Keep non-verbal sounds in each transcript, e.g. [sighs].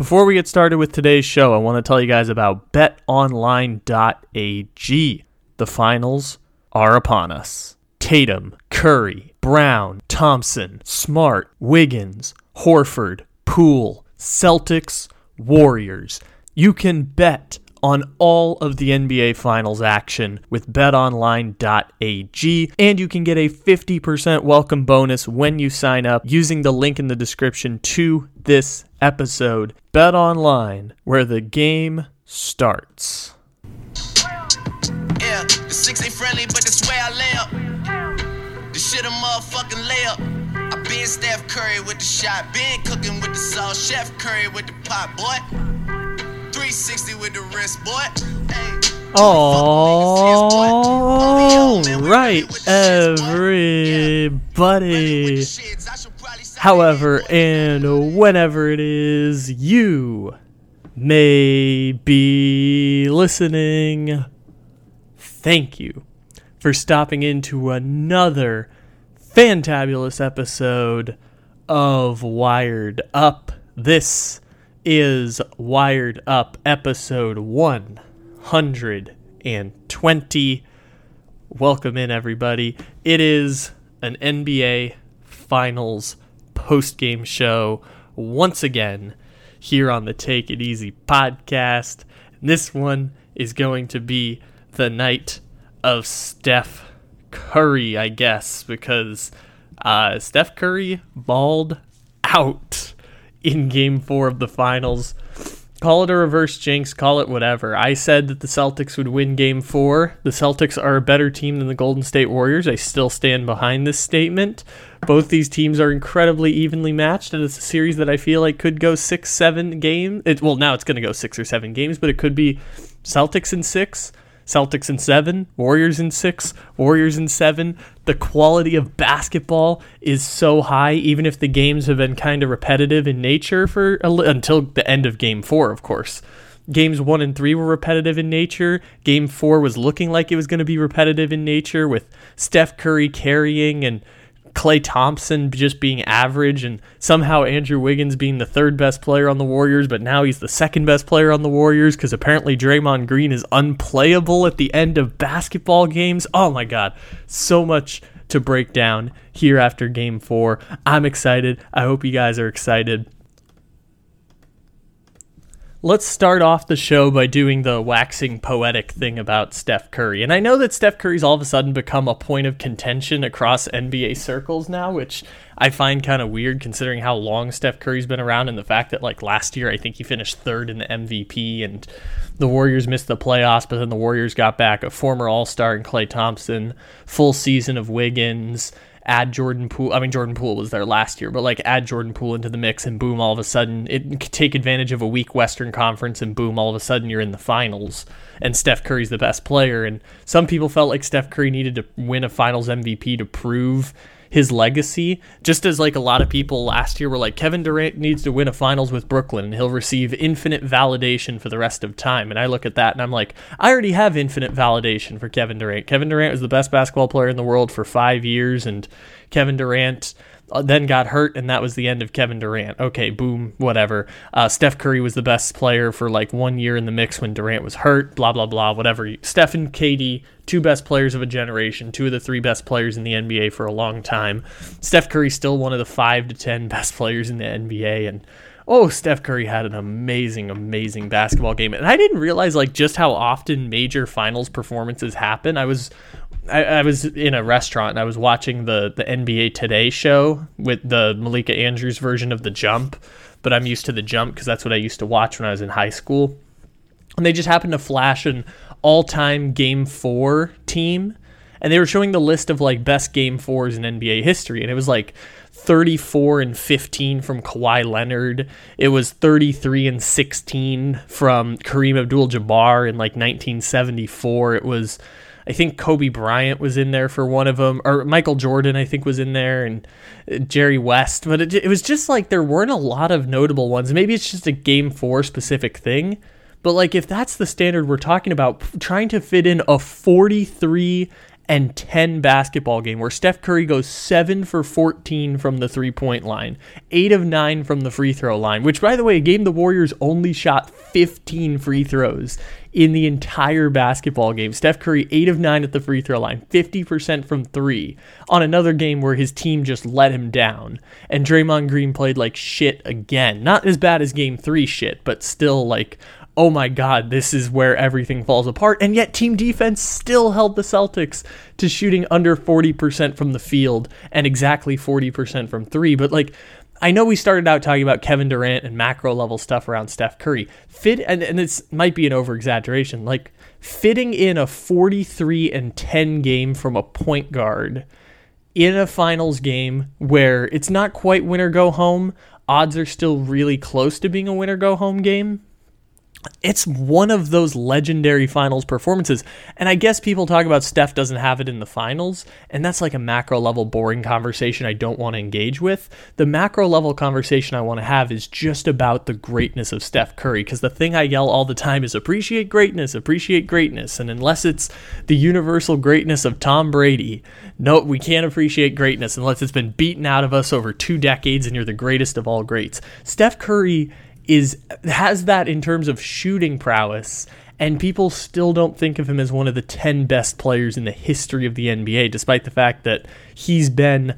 Before we get started with today's show, I want to tell you guys about betonline.ag. The finals are upon us. Tatum, Curry, Brown, Thompson, Smart, Wiggins, Horford, Poole, Celtics, Warriors. You can bet on all of the NBA Finals action with betonline.ag, and you can get a 50% welcome bonus when you sign up using the link in the description to this episode. Bet online, where the game starts. Yeah, the six ain't friendly, but that's where I lay up. The shit a motherfucking layup. I been Steph Curry with the shot, been cooking with the sauce, Chef Curry with the pot, boy. 360 with the wrist, boy. Hey. All right, everybody. However, and whenever it is you may be listening, thank you for stopping into another fantabulous episode of Wired Up. This is Wired Up episode 120. Welcome in, everybody. It is an NBA Finals post game show once again here on the Take It Easy podcast. This one is going to be the night of Steph Curry, I guess, because uh, Steph Curry balled out in game four of the finals. Call it a reverse jinx, call it whatever. I said that the Celtics would win game four. The Celtics are a better team than the Golden State Warriors. I still stand behind this statement. Both these teams are incredibly evenly matched, and it's a series that I feel like could go six, seven games. It, well, now it's going to go six or seven games, but it could be Celtics in six, Celtics in seven, Warriors in six, Warriors in seven. The quality of basketball is so high, even if the games have been kind of repetitive in nature for until the end of Game Four, of course. Games one and three were repetitive in nature. Game four was looking like it was going to be repetitive in nature, with Steph Curry carrying and Klay Thompson just being average and somehow Andrew Wiggins being the third best player on the Warriors, but now he's the second best player on the Warriors because apparently Draymond Green is unplayable at the end of basketball games. Oh my God, so much to break down here after game four. I'm excited. I hope you guys are excited. Let's start off the show by doing the waxing poetic thing about Steph Curry. And I know that Steph Curry's all of a sudden become a point of contention across NBA circles now, which I find kind of weird considering how long Steph Curry's been around and the fact that, like, last year I think he finished third in the MVP and the Warriors missed the playoffs, but then the Warriors got back a former All Star in Klay Thompson, full season of Wiggins add Jordan Poole. I mean, Jordan Poole was there last year, but like add Jordan Poole into the mix, and boom, all of a sudden, it take advantage of a weak Western Conference, and boom, all of a sudden, you're in the finals, and Steph Curry's the best player. And some people felt like Steph Curry needed to win a Finals MVP to prove his legacy, just as like a lot of people last year were like Kevin Durant needs to win a finals with Brooklyn and he'll receive infinite validation for the rest of time. And I look at that and I'm like, I already have infinite validation for Kevin Durant. Kevin Durant was the best basketball player in the world for 5 years and Kevin Durant then got hurt, and that was the end of Kevin Durant. Okay, boom, whatever. Uh, Steph Curry was the best player for like one year in the mix when Durant was hurt, blah, blah, blah, whatever. Steph and KD, two best players of a generation, two of the three best players in the NBA for a long time. Steph Curry's still one of the five to 10 [laughs] best players in the NBA, and oh, Steph Curry had an amazing, amazing basketball game. And I didn't realize like just how often major finals performances happen. I was I, I, was in a restaurant and I was watching the the NBA Today show with the Malika Andrews version of The Jump, but I'm used to The Jump because that's what I used to watch when I was in high school. And they just happened to flash an all-time Game Four team, and they were showing the list of like best Game Fours in NBA history, and it was like 34 and 15 from Kawhi Leonard. It was 33 and 16 from Kareem Abdul-Jabbar in like 1974. It was I think Kobe Bryant was in there for one of them, or Michael Jordan, I think, was in there, and uh, Jerry West. But it, it was just like there weren't a lot of notable ones. Maybe it's just a game four specific thing. But like if that's the standard we're talking about, trying to fit in a 43 and 10 basketball game where Steph Curry goes 7 for 14 from the three point line, 8 of 9 from the free throw line, which, by the way, a game the Warriors only shot 15 free throws in the entire basketball game. Steph Curry, 8 of 9 at the free throw line, 50% from three on another game where his team just let him down. And Draymond Green played like shit again. Not as bad as game three shit, but still like oh my God, this is where everything falls apart. And yet, team defense still held the Celtics to shooting under 40% from the field and exactly 40% from three. But like, I know we started out talking about Kevin Durant and macro level stuff around Steph Curry. Fit and, and this might be an over exaggeration, like fitting in a 43 and 10 game from a point guard in a finals game where it's not quite win or go home, odds are still really close to being a win or go home game it's one of those legendary finals performances. And I guess people talk about Steph doesn't have it in the finals, and that's like a macro level boring conversation I don't want to engage with. The macro level conversation I want to have is just about the greatness of Steph Curry, because the thing I yell all the time is appreciate greatness, appreciate greatness. And unless it's the universal greatness of Tom Brady, no, we can't appreciate greatness unless it's been beaten out of us over two decades and you're the greatest of all greats. Steph Curry is has that in terms of shooting prowess and people still don't think of him as one of the 10 best players in the history of the NBA despite the fact that he's been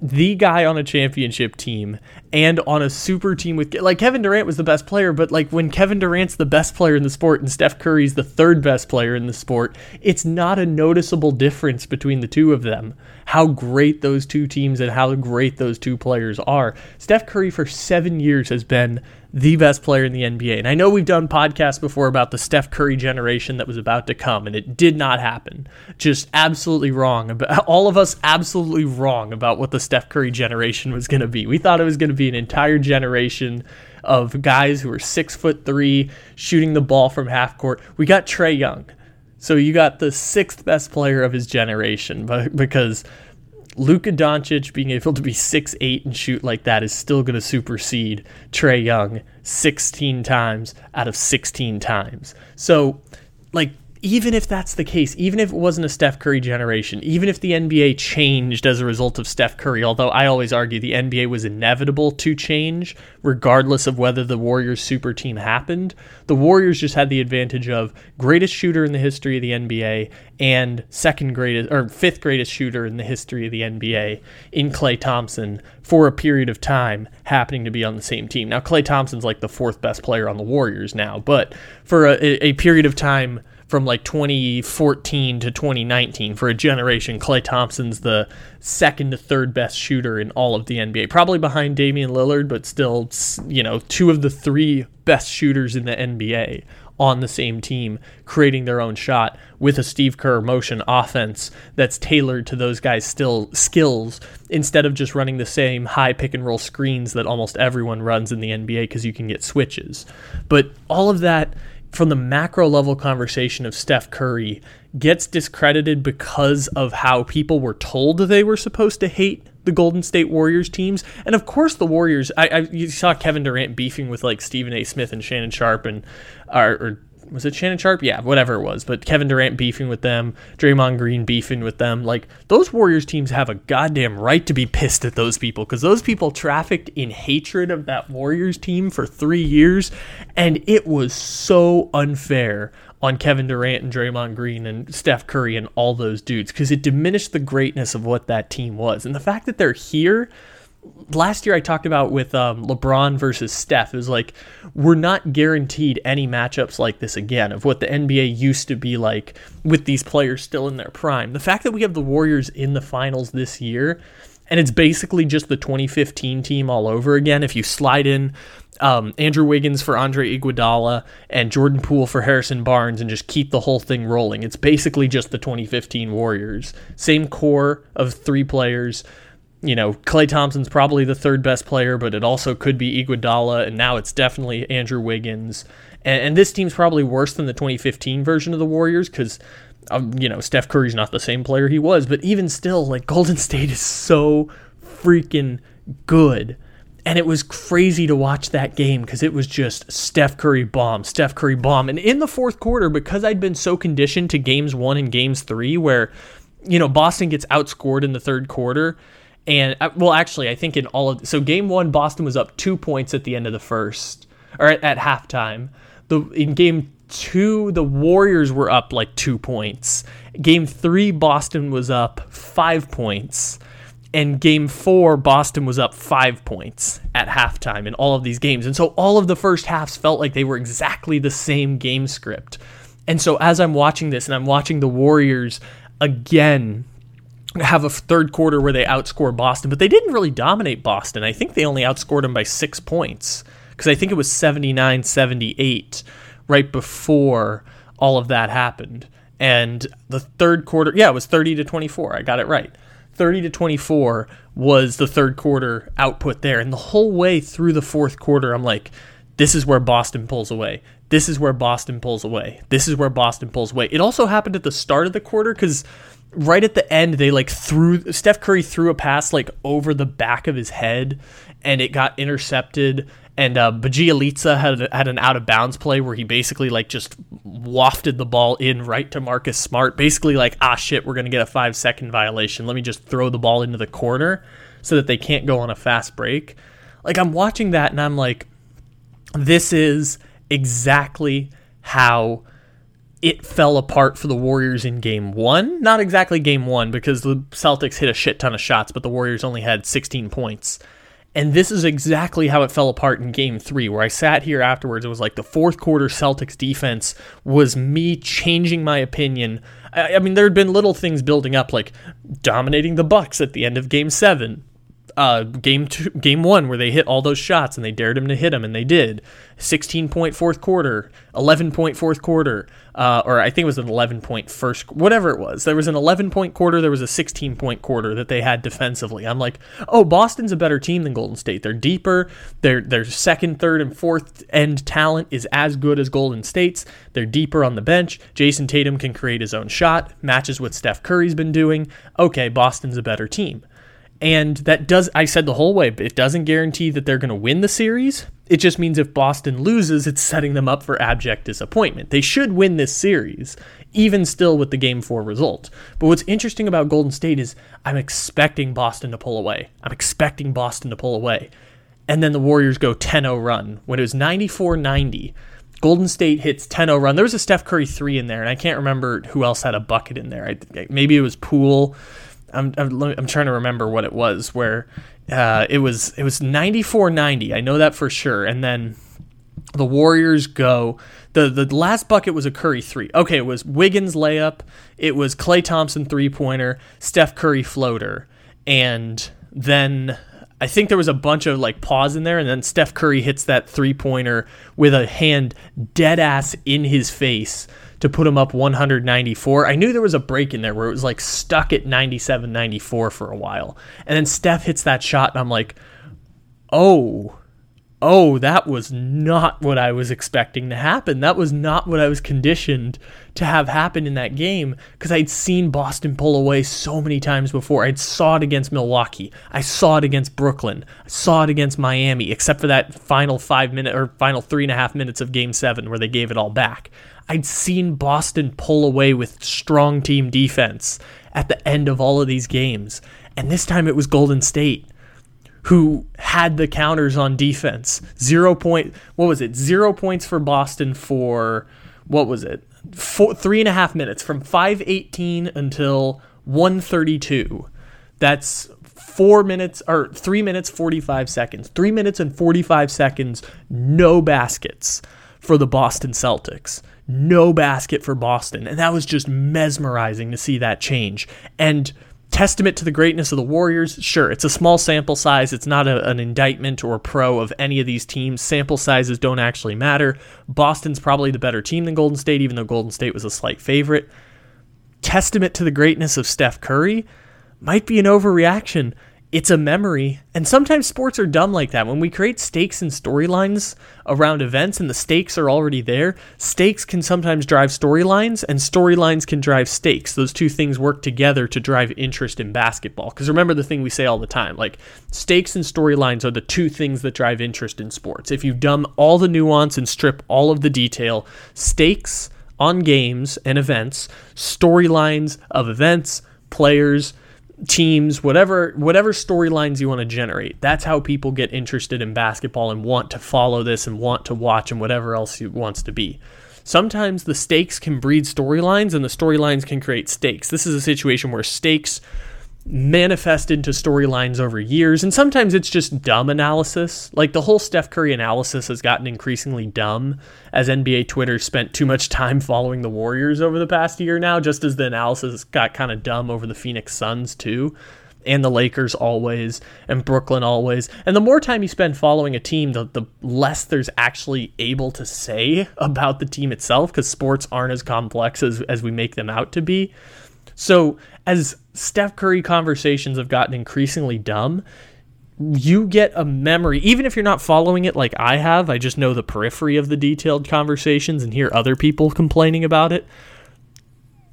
the guy on a championship team and on a super team with like Kevin Durant was the best player, but like when Kevin Durant's the best player in the sport and Steph Curry's the third best player in the sport, it's not a noticeable difference between the two of them. How great those two teams and how great those two players are. Steph Curry for 7 years has been the best player in the NBA. And I know we've done podcasts before about the Steph Curry generation that was about to come, and it did not happen. Just absolutely wrong. About, [laughs] all of us absolutely wrong about what the Steph Curry generation was going to be. We thought it was going to be an entire generation of guys who were six foot three, shooting the ball from half court. We got Trae Young. So you got the sixth best player of his generation, but because Luka Doncic being able to be six eight and shoot like that is still going to supersede Trae Young 16 times out of 16 times. So, like, even if that's the case, even if it wasn't a Steph Curry generation, even if the NBA changed as a result of Steph Curry, although I always argue the NBA was inevitable to change regardless of whether the Warriors super team happened, the Warriors just had the advantage of greatest shooter in the history of the NBA and second greatest or fifth greatest shooter in the history of the NBA in Klay Thompson for a period of time happening to be on the same team. Now Klay Thompson's like the fourth best player on the Warriors now, but for a, a period of time from like 2014 to 2019 for a generation. Klay Thompson's the second to third best shooter in all of the NBA, probably behind Damian Lillard, but still, you know, two of the three best shooters in the NBA on the same team, creating their own shot with a Steve Kerr motion offense that's tailored to those guys' still skills instead of just running the same high pick and roll screens that almost everyone runs in the NBA because you can get switches. But all of that from the macro level conversation of Steph Curry gets discredited because of how people were told they were supposed to hate the Golden State Warriors teams. And of course, the Warriors. I, I you saw Kevin Durant beefing with like Stephen A. Smith and Shannon Sharpe and or, or was it Shannon Sharp? Yeah, whatever it was. But Kevin Durant beefing with them, Draymond Green beefing with them. Like those Warriors teams have a goddamn right to be pissed at those people because those people trafficked in hatred of that Warriors team for three years, and it was so unfair on Kevin Durant and Draymond Green and Steph Curry and all those dudes because it diminished the greatness of what that team was. And the fact that they're here last year I talked about with um, LeBron versus Steph. It was like we're not guaranteed any matchups like this again of what the NBA used to be like with these players still in their prime. The fact that we have the Warriors in the finals this year, and it's basically just the 2015 team all over again. If you slide in um, Andrew Wiggins for Andre Iguodala and Jordan Poole for Harrison Barnes and just keep the whole thing rolling. It's basically just the 2015 Warriors. Same core of three players you know, Klay Thompson's probably the third best player, but it also could be Iguodala, and now it's definitely Andrew Wiggins. And, and this team's probably worse than the 2015 version of the Warriors because, um, you know, Steph Curry's not the same player he was. But even still, like, Golden State is so freaking good. And it was crazy to watch that game because it was just Steph Curry bomb, Steph Curry bomb. And in the fourth quarter, because I'd been so conditioned to games one and games three, where you know, Boston gets outscored in the third quarter. And uh, well, actually, I think in all of so game one, Boston was up two points at the end of the first or at, at halftime. The in game two, the Warriors were up like two points. Game three, Boston was up five points. And game four, Boston was up five points at halftime in all of these games. And so all of the first halves felt like they were exactly the same game script. And so as I'm watching this and I'm watching the Warriors again have a third quarter where they outscore Boston, but they didn't really dominate Boston. I think they only outscored them by six points because I think it was 79 78 right before all of that happened. And the third quarter, yeah, it was 30 to 24. I got it right. 30 to 24 was the third quarter output there. And the whole way through the fourth quarter, I'm like, this is where Boston pulls away. This is where Boston pulls away. This is where Boston pulls away. It also happened at the start of the quarter because right at the end they like threw Steph Curry threw a pass like over the back of his head and it got intercepted and uh, had had an out of bounds play where he basically like just wafted the ball in right to Marcus Smart, basically like ah shit, we're gonna get a five second violation. Let me just throw the ball into the corner so that they can't go on a fast break. Like I'm watching that and I'm like, this is exactly how it fell apart for the Warriors in game one. Not exactly game one because the Celtics hit a shit ton of shots, but the Warriors only had 16 points. And this is exactly how it fell apart in game three, where I sat here afterwards. It was like the fourth quarter Celtics defense was me changing my opinion. I, I mean, there had been little things building up, like dominating the Bucks at the end of game seven, uh, game two, game one where they hit all those shots and they dared him to hit them and they did. 16 point fourth quarter, 11 point fourth quarter, uh, or I think it was an 11 point first, whatever it was. There was an 11 point quarter, there was a 16 point quarter that they had defensively. I'm like, oh, Boston's a better team than Golden State. They're deeper. Their their second, third, and fourth end talent is as good as Golden State's. They're deeper on the bench. Jayson Tatum can create his own shot, matches what Steph Curry's been doing. Okay, Boston's a better team. And that does, I said the whole way, but it doesn't guarantee that they're going to win the series. It just means if Boston loses, it's setting them up for abject disappointment. They should win this series, even still with the game four result. But what's interesting about Golden State is I'm expecting Boston to pull away. I'm expecting Boston to pull away. And then the Warriors go 10 0 run. When it was 94 90, Golden State hits 10 0 run. There was a Steph Curry three in there, and I can't remember who else had a bucket in there. I, maybe it was Poole I'm, I'm, I'm trying to remember what it was where uh, it was it was 94-90. I know that for sure. And then the Warriors go. The the last bucket was a Curry three. Okay, it was Wiggins layup. It was Klay Thompson three pointer. Steph Curry floater. And then I think there was a bunch of like pause in there, and then Steph Curry hits that three pointer with a hand dead ass in his face to put him up 194. I knew there was a break in there where it was like stuck at 97 94 for a while. And then Steph hits that shot, and I'm like, oh, oh, that was not what I was expecting to happen. That was not what I was conditioned to have happen in that game because I'd seen Boston pull away so many times before. I'd saw it against Milwaukee. I saw it against Brooklyn. I saw it against Miami, except for that final five minute or final three and a half minutes of game seven where they gave it all back. I'd seen Boston pull away with strong team defense at the end of all of these games. And this time it was Golden State who had the counters on defense. Zero point, what was it? Zero points for Boston for, what was it? Four, three and a half minutes from 518 until 132. That's four minutes or three minutes, 45 seconds. Three minutes and 45 seconds, no baskets for the Boston Celtics no basket for Boston. And that was just mesmerizing to see that change. And testament to the greatness of the Warriors. Sure, it's a small sample size. It's not a, an indictment or pro of any of these teams. Sample sizes don't actually matter. Boston's probably the better team than Golden State, even though Golden State was a slight favorite. Testament to the greatness of Steph Curry might be an overreaction it's a memory. And sometimes sports are dumb like that. When we create stakes and storylines around events and the stakes are already there, stakes can sometimes drive storylines and storylines can drive stakes. Those two things work together to drive interest in basketball. Because remember the thing we say all the time like stakes and storylines are the two things that drive interest in sports. If you dumb all the nuance and strip all of the detail, stakes on games and events, storylines of events, players, teams, whatever whatever storylines you want to generate. That's how people get interested in basketball and want to follow this and want to watch and whatever else it wants to be. Sometimes the stakes can breed storylines and the storylines can create stakes. This is a situation where stakes manifest into storylines over years, and sometimes it's just dumb analysis. Like the whole Steph Curry analysis has gotten increasingly dumb as NBA Twitter spent too much time following the Warriors over the past year now, just as the analysis got kind of dumb over the Phoenix Suns too. And the Lakers always, and Brooklyn always. And the more time you spend following a team, the, the less there's actually able to say about the team itself, because sports aren't as complex as, as we make them out to be. So, as Steph Curry conversations have gotten increasingly dumb, you get a memory, even if you're not following it like I have, I just know the periphery of the detailed conversations and hear other people complaining about it.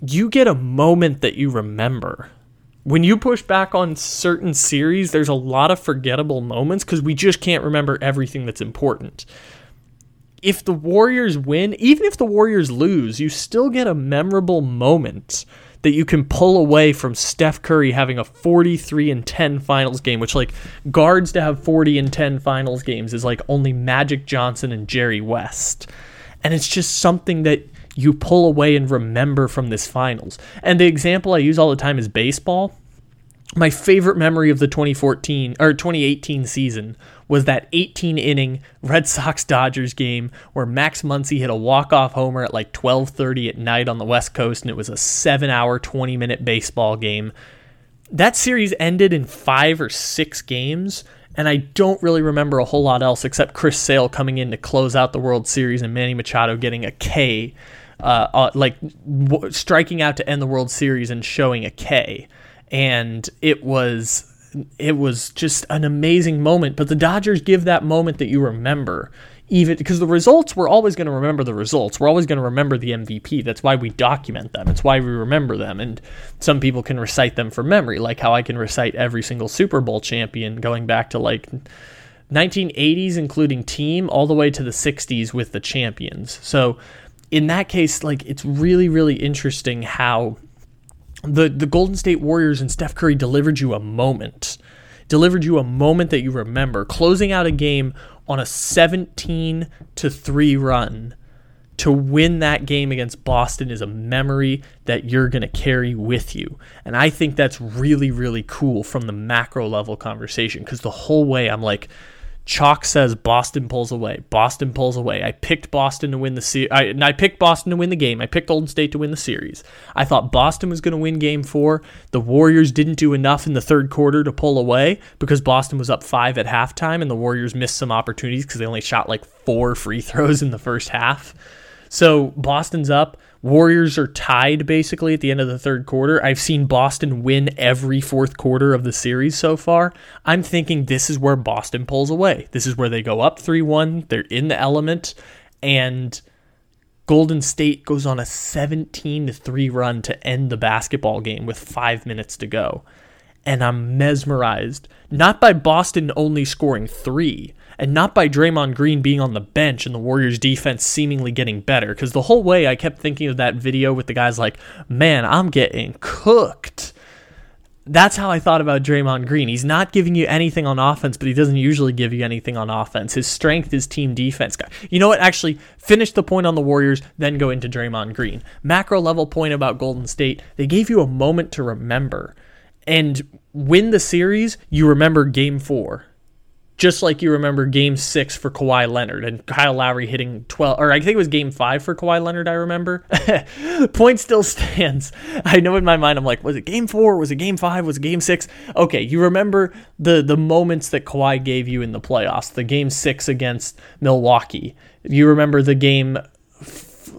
You get a moment that you remember. When you push back on certain series, there's a lot of forgettable moments because we just can't remember everything that's important. If the Warriors win, even if the Warriors lose, you still get a memorable moment that you can pull away from Steph Curry having a 43 and 10 finals game, which like guards to have 40 and 10 finals games is like only Magic Johnson and Jerry West. And it's just something that you pull away and remember from this finals. And the example I use all the time is baseball. My favorite memory of the 2014 or 2018 season was that 18 inning Red Sox Dodgers game where Max Muncy hit a walk-off homer at like 12:30 at night on the West Coast and it was a 7-hour 20-minute baseball game. That series ended in 5 or 6 games and I don't really remember a whole lot else except Chris Sale coming in to close out the World Series and Manny Machado getting a K uh, uh, like w- striking out to end the World Series and showing a K and it was it was just an amazing moment. But the Dodgers give that moment that you remember, even because the results we're always going to remember the results. We're always going to remember the MVP. That's why we document them. It's why we remember them. And some people can recite them from memory, like how I can recite every single Super Bowl champion going back to like 1980s, including team, all the way to the 60s with the champions. So in that case, like it's really, really interesting how the the Golden State Warriors and Steph Curry delivered you a moment, delivered you a moment that you remember, closing out a game on a 17 to 3 run. To win that game against Boston is a memory that you're going to carry with you. And I think that's really, really cool from the macro level conversation because the whole way I'm like, Chalk says Boston pulls away. Boston pulls away. I picked Boston to win the series. I, I picked Boston to win the game. I picked Golden State to win the series. I thought Boston was going to win game four. The Warriors didn't do enough in the third quarter to pull away because Boston was up five at halftime and the Warriors missed some opportunities because they only shot like four free throws in the first half. So Boston's up. Warriors are tied basically at the end of the third quarter. I've seen Boston win every fourth quarter of the series so far. I'm thinking this is where Boston pulls away. This is where they go up 3 1. They're in the element. And Golden State goes on a 17 3 run to end the basketball game with five minutes to go. And I'm mesmerized, not by Boston only scoring three, and not by Draymond Green being on the bench and the Warriors defense seemingly getting better. Because the whole way I kept thinking of that video with the guys like, man, I'm getting cooked. That's how I thought about Draymond Green. He's not giving you anything on offense, but he doesn't usually give you anything on offense. His strength is team defense. guy. You know what? Actually, finish the point on the Warriors, then go into Draymond Green. Macro level point about Golden State. They gave you a moment to remember. And win the series, you remember game four just like you remember game six for Kawhi Leonard and Kyle Lowry hitting 12, or I think it was game five for Kawhi Leonard, I remember. [laughs] Point still [laughs] stands. I know in my mind, I'm like, was it game four? Was it game five? Was it game six? Okay, you remember the, the moments that Kawhi gave you in the playoffs, the game six against Milwaukee. You remember the game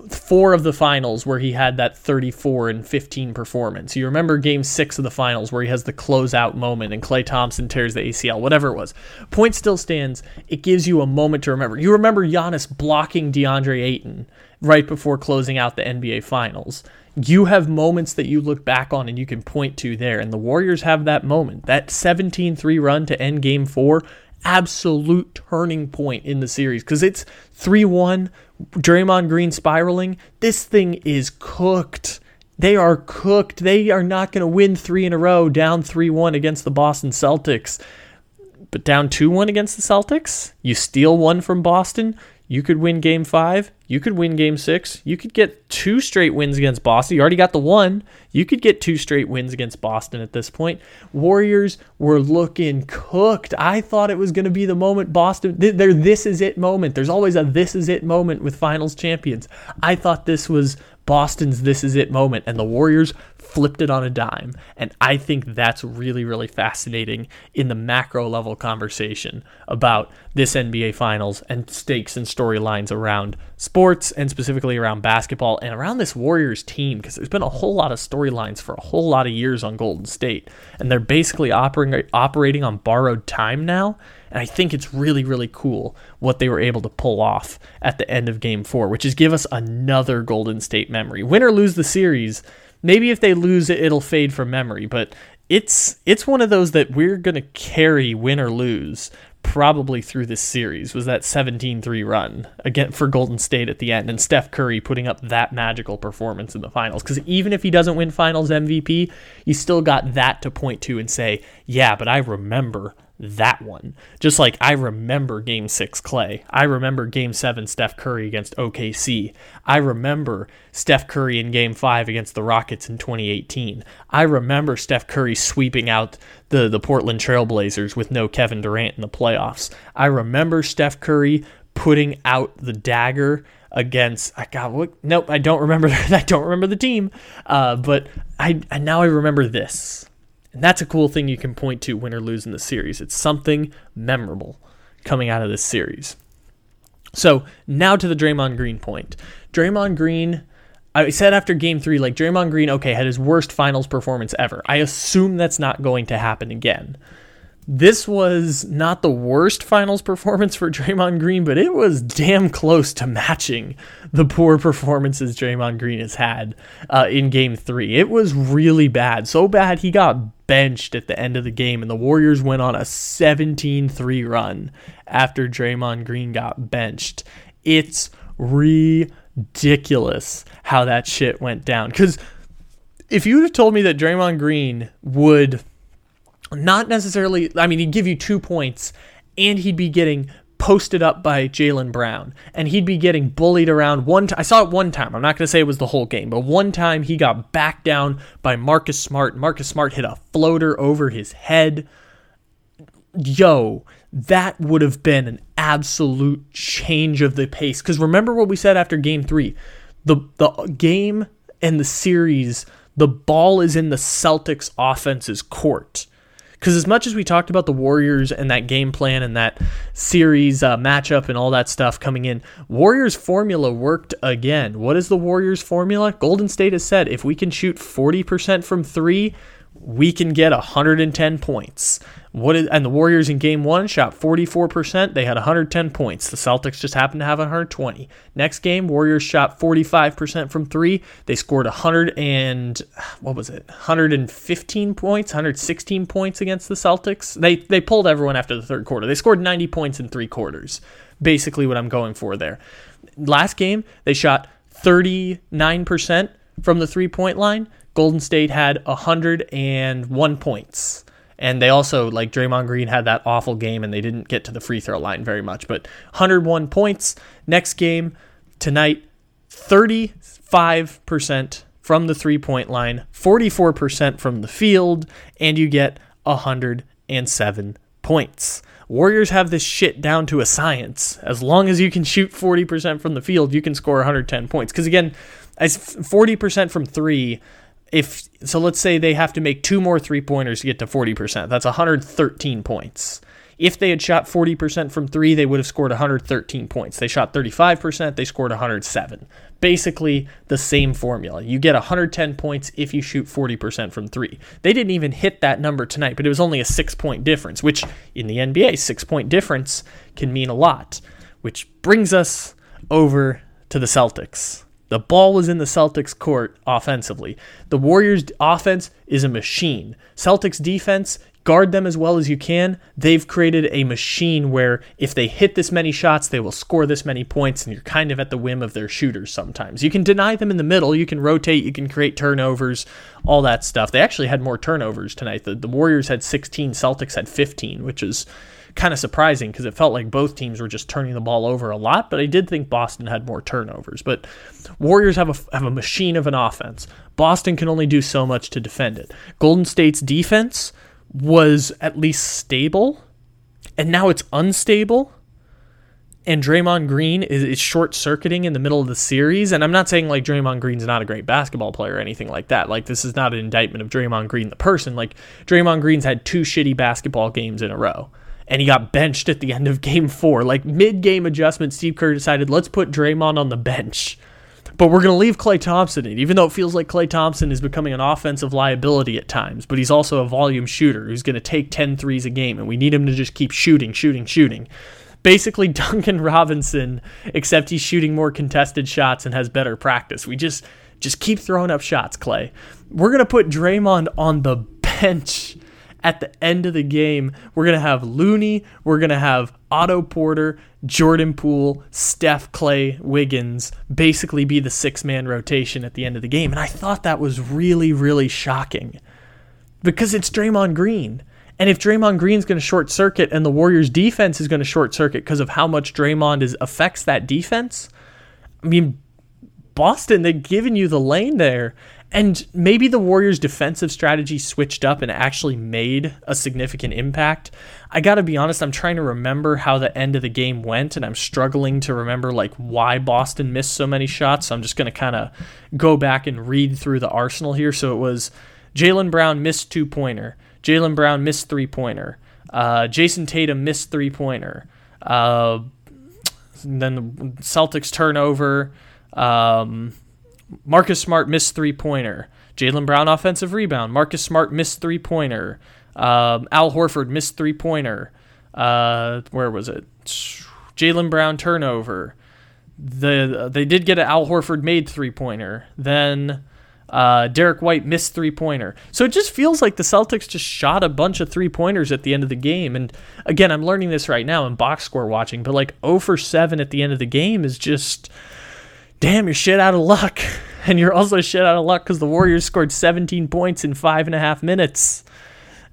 four of the finals where he had that 34 and 15 performance. You remember game six of the finals where he has the closeout moment and Klay Thompson tears the ACL, whatever it was. Point still stands. It gives you a moment to remember. You remember Giannis blocking DeAndre Ayton right before closing out the NBA finals. You have moments that you look back on and you can point to there. And the Warriors have that moment. That 17 3 run to end game four absolute turning point in the series because it's 3 1, Draymond Green spiraling. This thing is cooked. They are cooked. They are not going to win three in a row, down 3 1 against the Boston Celtics. But down 2 1 against the Celtics, you steal one from Boston, you could win game five. You could win game six. You could get two straight wins against Boston. You already got the one. You could get two straight wins against Boston at this point. Warriors were looking cooked. I thought it was going to be the moment Boston, their this is it moment. There's always a this is it moment with finals champions. I thought this was Boston's this is it moment, and the Warriors flipped it on a dime. And I think that's really, really fascinating in the macro level conversation about this NBA Finals and stakes and storylines around sports and specifically around basketball and around this Warriors team because there's been a whole lot of storylines for a whole lot of years on Golden State. And they're basically operating, operating on borrowed time now. And I think it's really, really cool what they were able to pull off at the end of game four, which is give us another Golden State memory. Win or lose the series, maybe if they lose it, it'll fade from memory. But it's it's one of those that we're gonna carry win or lose probably through this series was that 17-3 run again for Golden State at the end and Steph Curry putting up that magical performance in the finals cuz even if he doesn't win finals MVP you still got that to point to and say yeah but I remember that one. Just like I remember game six Klay. I remember game seven Steph Curry against OKC. I remember Steph Curry in game five against the Rockets in 2018. I remember Steph Curry sweeping out the, the Portland Trailblazers with no Kevin Durant in the playoffs. I remember Steph Curry putting out the dagger against I got what nope I don't remember [laughs] I don't remember the team uh, but I, I now I remember this and that's a cool thing you can point to win or lose in the series. It's something memorable coming out of this series. So now to the Draymond Green point. Draymond Green, I said after game three, like Draymond Green, okay, had his worst finals performance ever. I assume that's not going to happen again this was not the worst finals performance for Draymond Green, but it was damn close to matching the poor performances Draymond Green has had uh, in game three. It was really bad. So bad he got benched at the end of the game, and the Warriors went on a 17 3 run after Draymond Green got benched. It's ridiculous how that shit went down. Because if you would have told me that Draymond Green would not necessarily, I mean, he'd give you two points and he'd be getting posted up by Jaylen Brown, and he'd be getting bullied around. One, I saw it one time. I'm not going to say it was the whole game, but one time he got backed down by Marcus Smart. Marcus Smart hit a floater over his head. Yo, that would have been an absolute change of the pace. Because remember what we said after Game Three, the the game and the series, the ball is in the Celtics' offense's court because as much as we talked about the Warriors and that game plan and that series uh, matchup and all that stuff coming in, Warriors formula worked again. What is the Warriors formula? Golden State has said if we can shoot 40% from three, we can get 110 points. What is, and the Warriors in game one shot 44%. They had 110 points. The Celtics just happened to have 120. Next game, Warriors shot 45% from three. They scored 100 and what was it? 115 points, 116 points against the Celtics. They they pulled everyone after the third quarter. They scored 90 points in three quarters. Basically, what I'm going for there. Last game, they shot 39% from the three point line. Golden State had 101 points. And they also, like Draymond Green, had that awful game and they didn't get to the free throw line very much. But 101 points. Next game tonight, 35% from the three point line, 44% from the field, and you get 107 points. Warriors have this shit down to a science. As long as you can shoot 40% from the field, you can score 110 points. Because again, as 40% from three, if so let's say they have to make two more three pointers to get to 40%. That's 113 points. If they had shot 40% from three, they would have scored 113 points. They shot 35%, they scored 107. Basically, the same formula. You get 110 points if you shoot 40% from three. They didn't even hit that number tonight, but it was only a six point difference, which in the NBA, six point difference can mean a lot. Which brings us over to the Celtics. The ball was in the Celtics court offensively. The Warriors offense is a machine. Celtics defense guard them as well as you can. They've created a machine where if they hit this many shots, they will score this many points, and you're kind of at the whim of their shooters sometimes. You can deny them in the middle, you can rotate, you can create turnovers, all that stuff. They actually had more turnovers tonight. The, the Warriors had 16, Celtics had 15, which is kind of surprising because it felt like both teams were just turning the ball over a lot, but I did think Boston had more turnovers. But Warriors have a have a machine of an offense. Boston can only do so much to defend it. Golden State's defense was at least stable, and now it's unstable. And Draymond Green is, is short circuiting in the middle of the series. And I'm not saying like Draymond Green's not a great basketball player or anything like that. Like, this is not an indictment of Draymond Green, the person. Like, Draymond Green's had two shitty basketball games in a row and he got benched at the end of game four. Like mid game adjustment, Steve Kerr decided, let's put Draymond on the bench. But we're going to leave Klay Thompson in, even though it feels like Klay Thompson is becoming an offensive liability at times. But he's also a volume shooter who's going to take 10 threes a game, and we need him to just keep shooting, shooting, shooting. Basically, [laughs] Duncan Robinson, except he's shooting more contested shots and has better practice. We just just keep throwing up shots, Klay. We're going to put Draymond on the bench at the end of the game, we're going to have Looney, we're going to have Otto Porter, Jordan Poole, Steph, Klay, Wiggins basically be the six man rotation at the end of the game. And I thought that was really, really shocking because it's Draymond Green. And if Draymond Green's going to short circuit and the Warriors defense is going to short circuit because of how much Draymond is affects that defense, I mean, Boston, they've given you the lane there. And maybe the Warriors' defensive strategy switched up and actually made a significant impact. I got to be honest, I'm trying to remember how the end of the game went, and I'm struggling to remember like why Boston missed so many shots. So I'm just going to kind of go back and read through the arsenal here. So it was Jaylen Brown missed two pointer, Jaylen Brown missed three pointer, uh, Jayson Tatum missed three pointer, uh, then the Celtics turnover. Um, Marcus Smart missed three pointer. Jaylen Brown offensive rebound. Marcus Smart missed three pointer. Um, Al Horford missed three pointer. Uh, where was it? Jaylen Brown turnover. The they did get an Al Horford made three pointer. Then uh, Derrick White missed three pointer. So it just feels like the Celtics just shot a bunch of three pointers at the end of the game. And again, I'm learning this right now in box score watching, but like 0 for 7 at the end of the game is just damn, you're shit out of luck. [laughs] And you're also shit out of luck because the Warriors scored 17 points in five and a half minutes.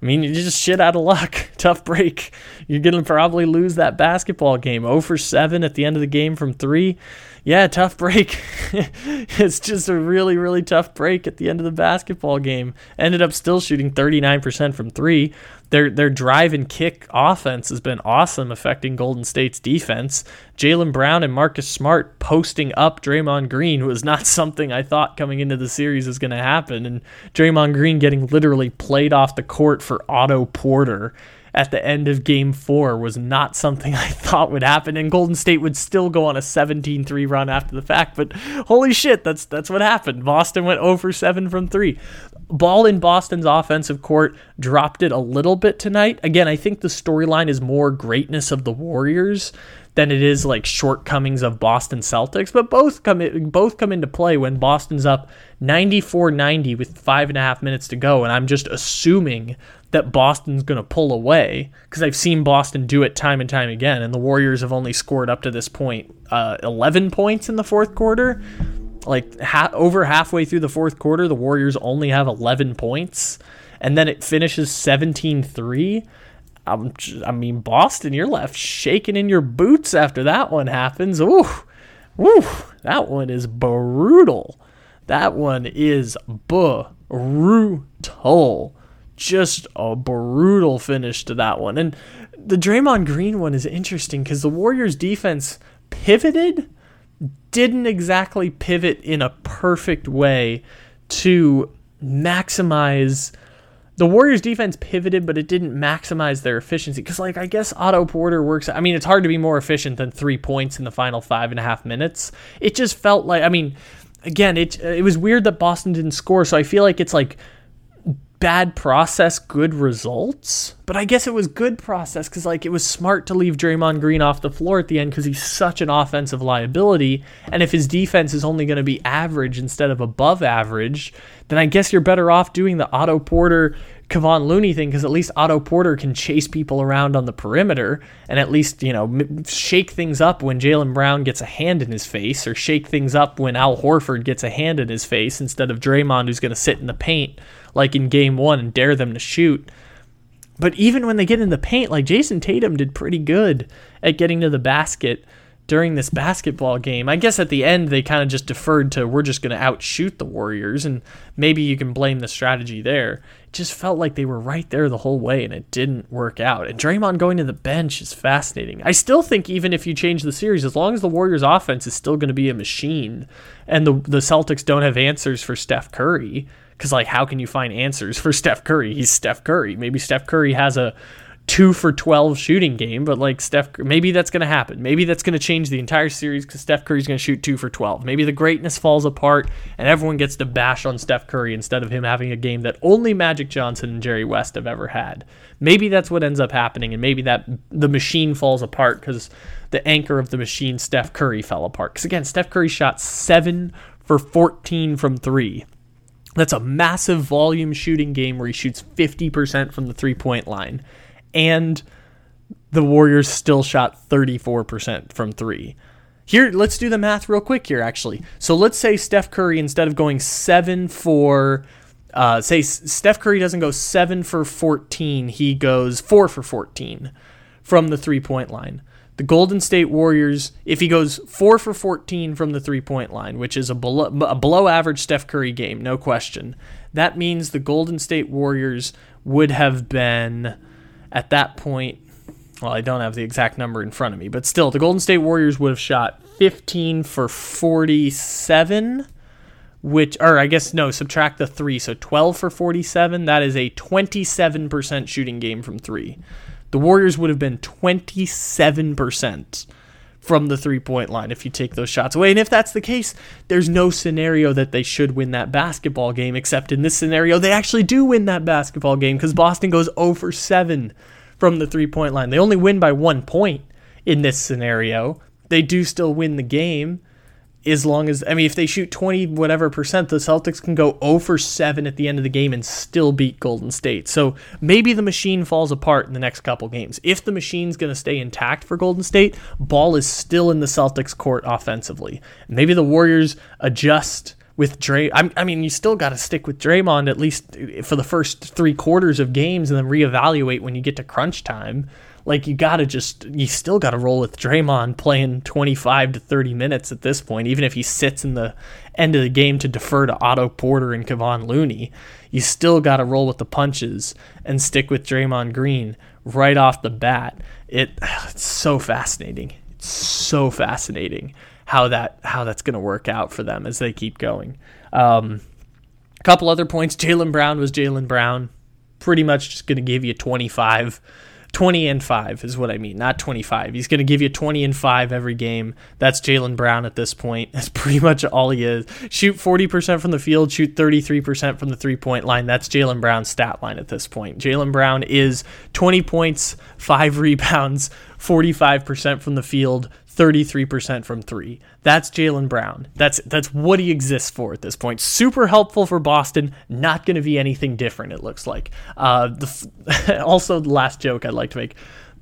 I mean, you're just shit out of luck. [laughs] Tough break. You're going to probably lose that basketball game. 0 for 7 at the end of the game from three. Yeah, tough break. [laughs] it's just a really, really tough break at the end of the basketball game. Ended up still shooting 39% from three their their drive and kick offense has been awesome, affecting Golden State's defense. Jaylen Brown and Marcus Smart posting up Draymond Green was not [laughs] something I thought coming into the series was going to happen, and Draymond Green getting literally played off the court for Otto Porter at the end of game four was not something [laughs] I thought would happen, and Golden State would still go on a 17-3 run after the fact. But holy shit, that's that's what happened. Boston went oh over 7 from three. Ball in Boston's offensive court dropped it a little bit tonight. Again, I think the storyline is more greatness of the Warriors than it is like shortcomings of Boston Celtics. But both come in, both come into play when Boston's up 94-90 with five and a half minutes to go, and I'm just assuming that Boston's going to pull away because I've seen Boston do it time and time again, and the Warriors have only scored up to this point uh, 11 points in the fourth quarter. Like ha- over halfway through the fourth quarter, the Warriors only have 11 points, and then it finishes 17 3. Um, I'm, I mean, Boston, you're left shaking in your boots after that one happens. Ooh, ooh, that one is brutal. That one is brutal. Just a brutal finish to that one. And the Draymond Green one is interesting because the Warriors defense pivoted didn't exactly pivot in a perfect way to maximize the Warriors defense pivoted, but it didn't maximize their efficiency. Because, like, I guess Otto Porter works. I mean, it's hard to be more efficient than three points in the final five and a half minutes. It just felt like, I mean, again, it it was weird that Boston didn't score. So I feel like it's like bad process, good results. But I guess it was good process because like it was smart to leave Draymond Green off the floor at the end because he's such an offensive liability. And if his defense is only going to be average instead of above average, then I guess you're better off doing the Otto Porter Kevon Looney thing because at least Otto Porter can chase people around on the perimeter and at least, you know, shake things up when Jaylen Brown gets a hand in his face or shake things up when Al Horford gets a hand in his face instead of Draymond who's going to sit in the paint like in game one and dare them to shoot. But even when they get in the paint, like Jayson Tatum did pretty good at getting to the basket during this basketball game. I guess at the end they kind of just deferred to we're just going to outshoot the Warriors, and maybe you can blame the strategy there. It just felt like they were right there the whole way, and it didn't work out. And Draymond going to the bench is fascinating. I still think even if you change the series, as long as the Warriors' offense is still going to be a machine, and the the Celtics don't have answers for Steph Curry. Because like, how can you find answers for [laughs] Steph Curry? He's Steph Curry. Maybe Steph Curry has a two for 12 shooting game, but like Steph, maybe that's going to happen. Maybe that's going to change the entire series because Steph Curry's going to shoot two for 12. Maybe the greatness falls apart and everyone gets to bash on Steph Curry instead of him having a game that only Magic Johnson and Jerry West have ever had. Maybe that's what ends up happening, and maybe that the machine falls apart because the anchor of the machine, Steph Curry, fell apart. Because again, Steph Curry shot seven for 14 from three. That's a massive volume shooting game where he shoots 50% from the three point line and the Warriors still shot 34% from three. Here, let's do the math real quick here, actually. So let's say Steph Curry, instead of going seven for, uh, say Steph Curry doesn't go seven for 14, he goes four for 14 from the three point line. The Golden State Warriors, if he goes four for 14 from the three point line, which is a below, a below average Steph Curry game, no question, that means the Golden State Warriors would have been at that point, well, I don't have the exact number in front of me, but still, the Golden State Warriors would have shot 15 for 47, which, or I guess, no, subtract the three. So 12 for 47. That is a 27% shooting game from three. The Warriors would have been 27% from the three point line if you take those shots away. And if that's the case, there's no scenario that they should win that basketball game, except in this scenario, they actually do win that basketball game because Boston goes 0 for 7 from the three point line. They only win by one point in this scenario. They do still win the game as long as I mean if they shoot 20 whatever percent the Celtics can go 0 for 7 at the end of the game and still beat Golden State. So maybe the machine falls apart in the next couple games. If the machine's going to stay intact for Golden State, ball is still in the Celtics court offensively. Maybe the Warriors adjust with Dray. I mean, you still got to stick with Draymond at least for the first 3 quarters of games and then reevaluate when you get to crunch time like you gotta just you still gotta roll with Draymond playing 25 to 30 minutes at this point, even if he sits in the end of the game to defer to Otto Porter and Kevon Looney. You still gotta roll with the punches and stick with Draymond Green right off the bat. It [sighs] it's so fascinating. It's so fascinating how that how that's gonna work out for them as they keep going. Um, a couple other points. Jaylen Brown was Jaylen Brown. Pretty much just to give you 25 20 and 5 is what I mean, not 25. He's going to give you 20 and 5 every game. That's Jaylen Brown at this point. [laughs] That's pretty much all he is. Shoot 40% from the field, shoot 33% from the three point line. That's Jaylen Brown's stat line at this point. Jaylen Brown is 20 points, 5 rebounds, 45% from the field, 33% from three. That's Jaylen Brown. That's that's what he exists for at this point. Super helpful for Boston. Not going to be anything different. It looks like. Uh, the, [laughs] also, the last joke I'd like to make.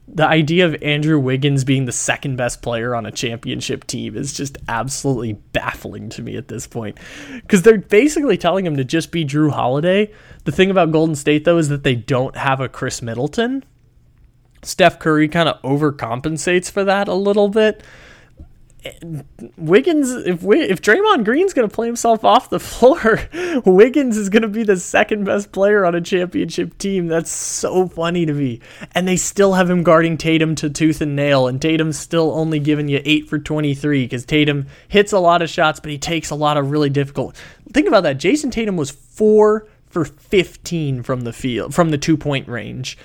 The idea of Andrew Wiggins being the second best player on a championship team is just absolutely baffling to me at this point. Because they're basically telling him to just be Jrue Holiday. The thing about Golden State, though, is that they don't have a Khris Middleton. Steph Curry kind of overcompensates for that a little bit. Wiggins, if we, if Draymond Green's going to play himself off the [laughs] floor, Wiggins is going to be the second best player on a championship team. That's so funny to me. And they still have him guarding Tatum to tooth and nail, and Tatum's still only giving you eight for twenty three because Tatum hits a lot of shots, but he takes a lot of really difficult. Think about that. Jayson Tatum was four for 15 from the field from the two point range.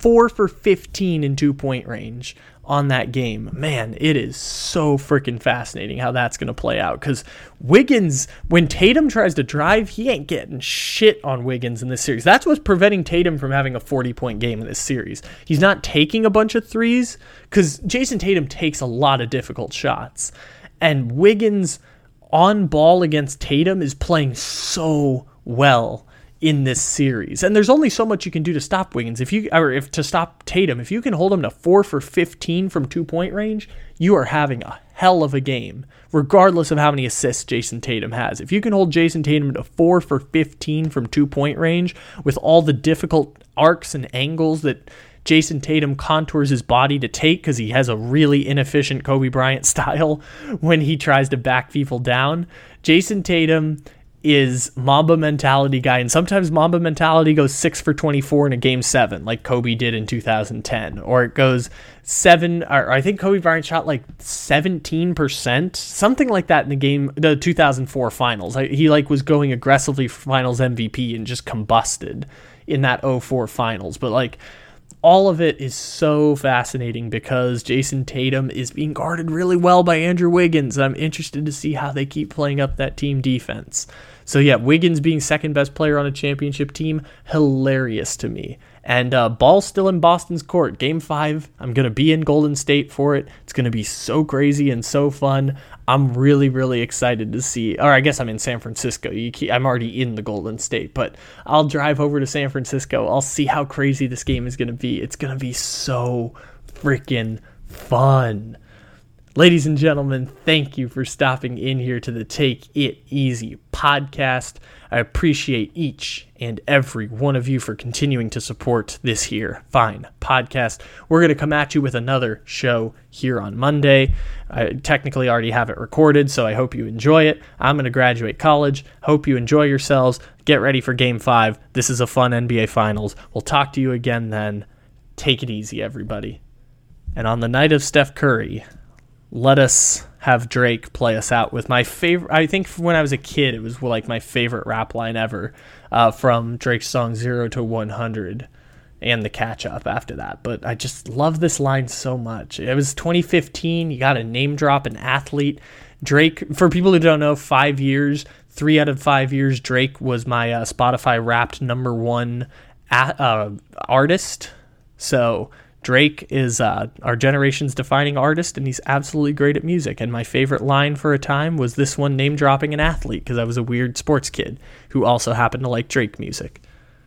4 for 15 in two point range on that game. Man, it is so freaking fascinating how that's going to play out cuz Wiggins when Tatum tries to drive, he ain't getting shit on Wiggins in this series. That's what's preventing Tatum from having a 40 point game in this series. He's not taking a bunch of threes cuz Jayson Tatum takes a lot of difficult shots. And Wiggins on ball against Tatum is playing so well in this series. And there's only so much you can do to stop Wiggins. If you or if to stop Tatum, if you can hold him to 4 for 15 from two-point range, you are having a hell of a game, regardless of how many assists Jayson Tatum has. If you can hold Jayson Tatum to 4 for 15 from two-point range with all the difficult arcs and angles that Jayson Tatum contours his body to take because he has a really inefficient Kobe Bryant [laughs] style when he tries to back people down. Jayson Tatum is Mamba mentality guy, and sometimes Mamba mentality goes six for 24 in a game seven, like Kobe did in 2010, or it goes seven, or I think Kobe Bryant shot like 17%, something like that in the game, the 2004 finals. He like was going aggressively for finals MVP and just combusted in that 04 finals, but like all of it is so fascinating because Jayson Tatum is being guarded really well by Andrew Wiggins. I'm interested to see how they keep playing up that team defense. So yeah, Wiggins being second best player on a championship team, hilarious to me. And uh, ball still in Boston's court. Game five, I'm gonna be in Golden State for it. It's gonna be so crazy and so fun. I'm really, really excited to see. Or I guess I'm in San Francisco. Keep, I'm already in the Golden State, but I'll drive over to San Francisco. I'll see how crazy this game is gonna be. It's gonna be so freaking fun. Ladies and gentlemen, thank you for stopping in here to the Take It Easy podcast. I appreciate each and every one of you for continuing to support this here fine podcast. We're going to come at you with another show here on Monday. I technically already have it recorded, so I hope you enjoy it. I'm going to graduate college. Hope you enjoy yourselves. Get ready for game five. This is a fun NBA Finals. We'll talk to you again then. Take it easy, everybody. And on the night of Steph Curry, let us have Drake play us out with my favorite. I think when I was a kid, it was like my favorite rap line ever uh, from Drake's song Zero to 100 and the catch up after that. But I just love this line so much. It was 2015. You got to name drop an athlete. Drake, for people who don't know, five years, three out of five years, Drake was my uh, Spotify wrapped number one uh, artist. So Drake is uh, our generation's defining artist, and he's absolutely great at music. And my favorite line for a time was this one name dropping an athlete because I was a weird sports kid who also happened to like Drake music.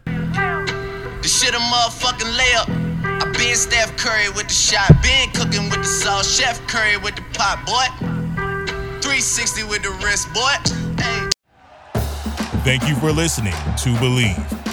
The shit a motherfucking layup. I been Steph Curry with the shot, been cooking with the sauce, Chef Curry with the pot, boy. 360 with the wrist, boy. Hey. Thank you for listening to Bleav.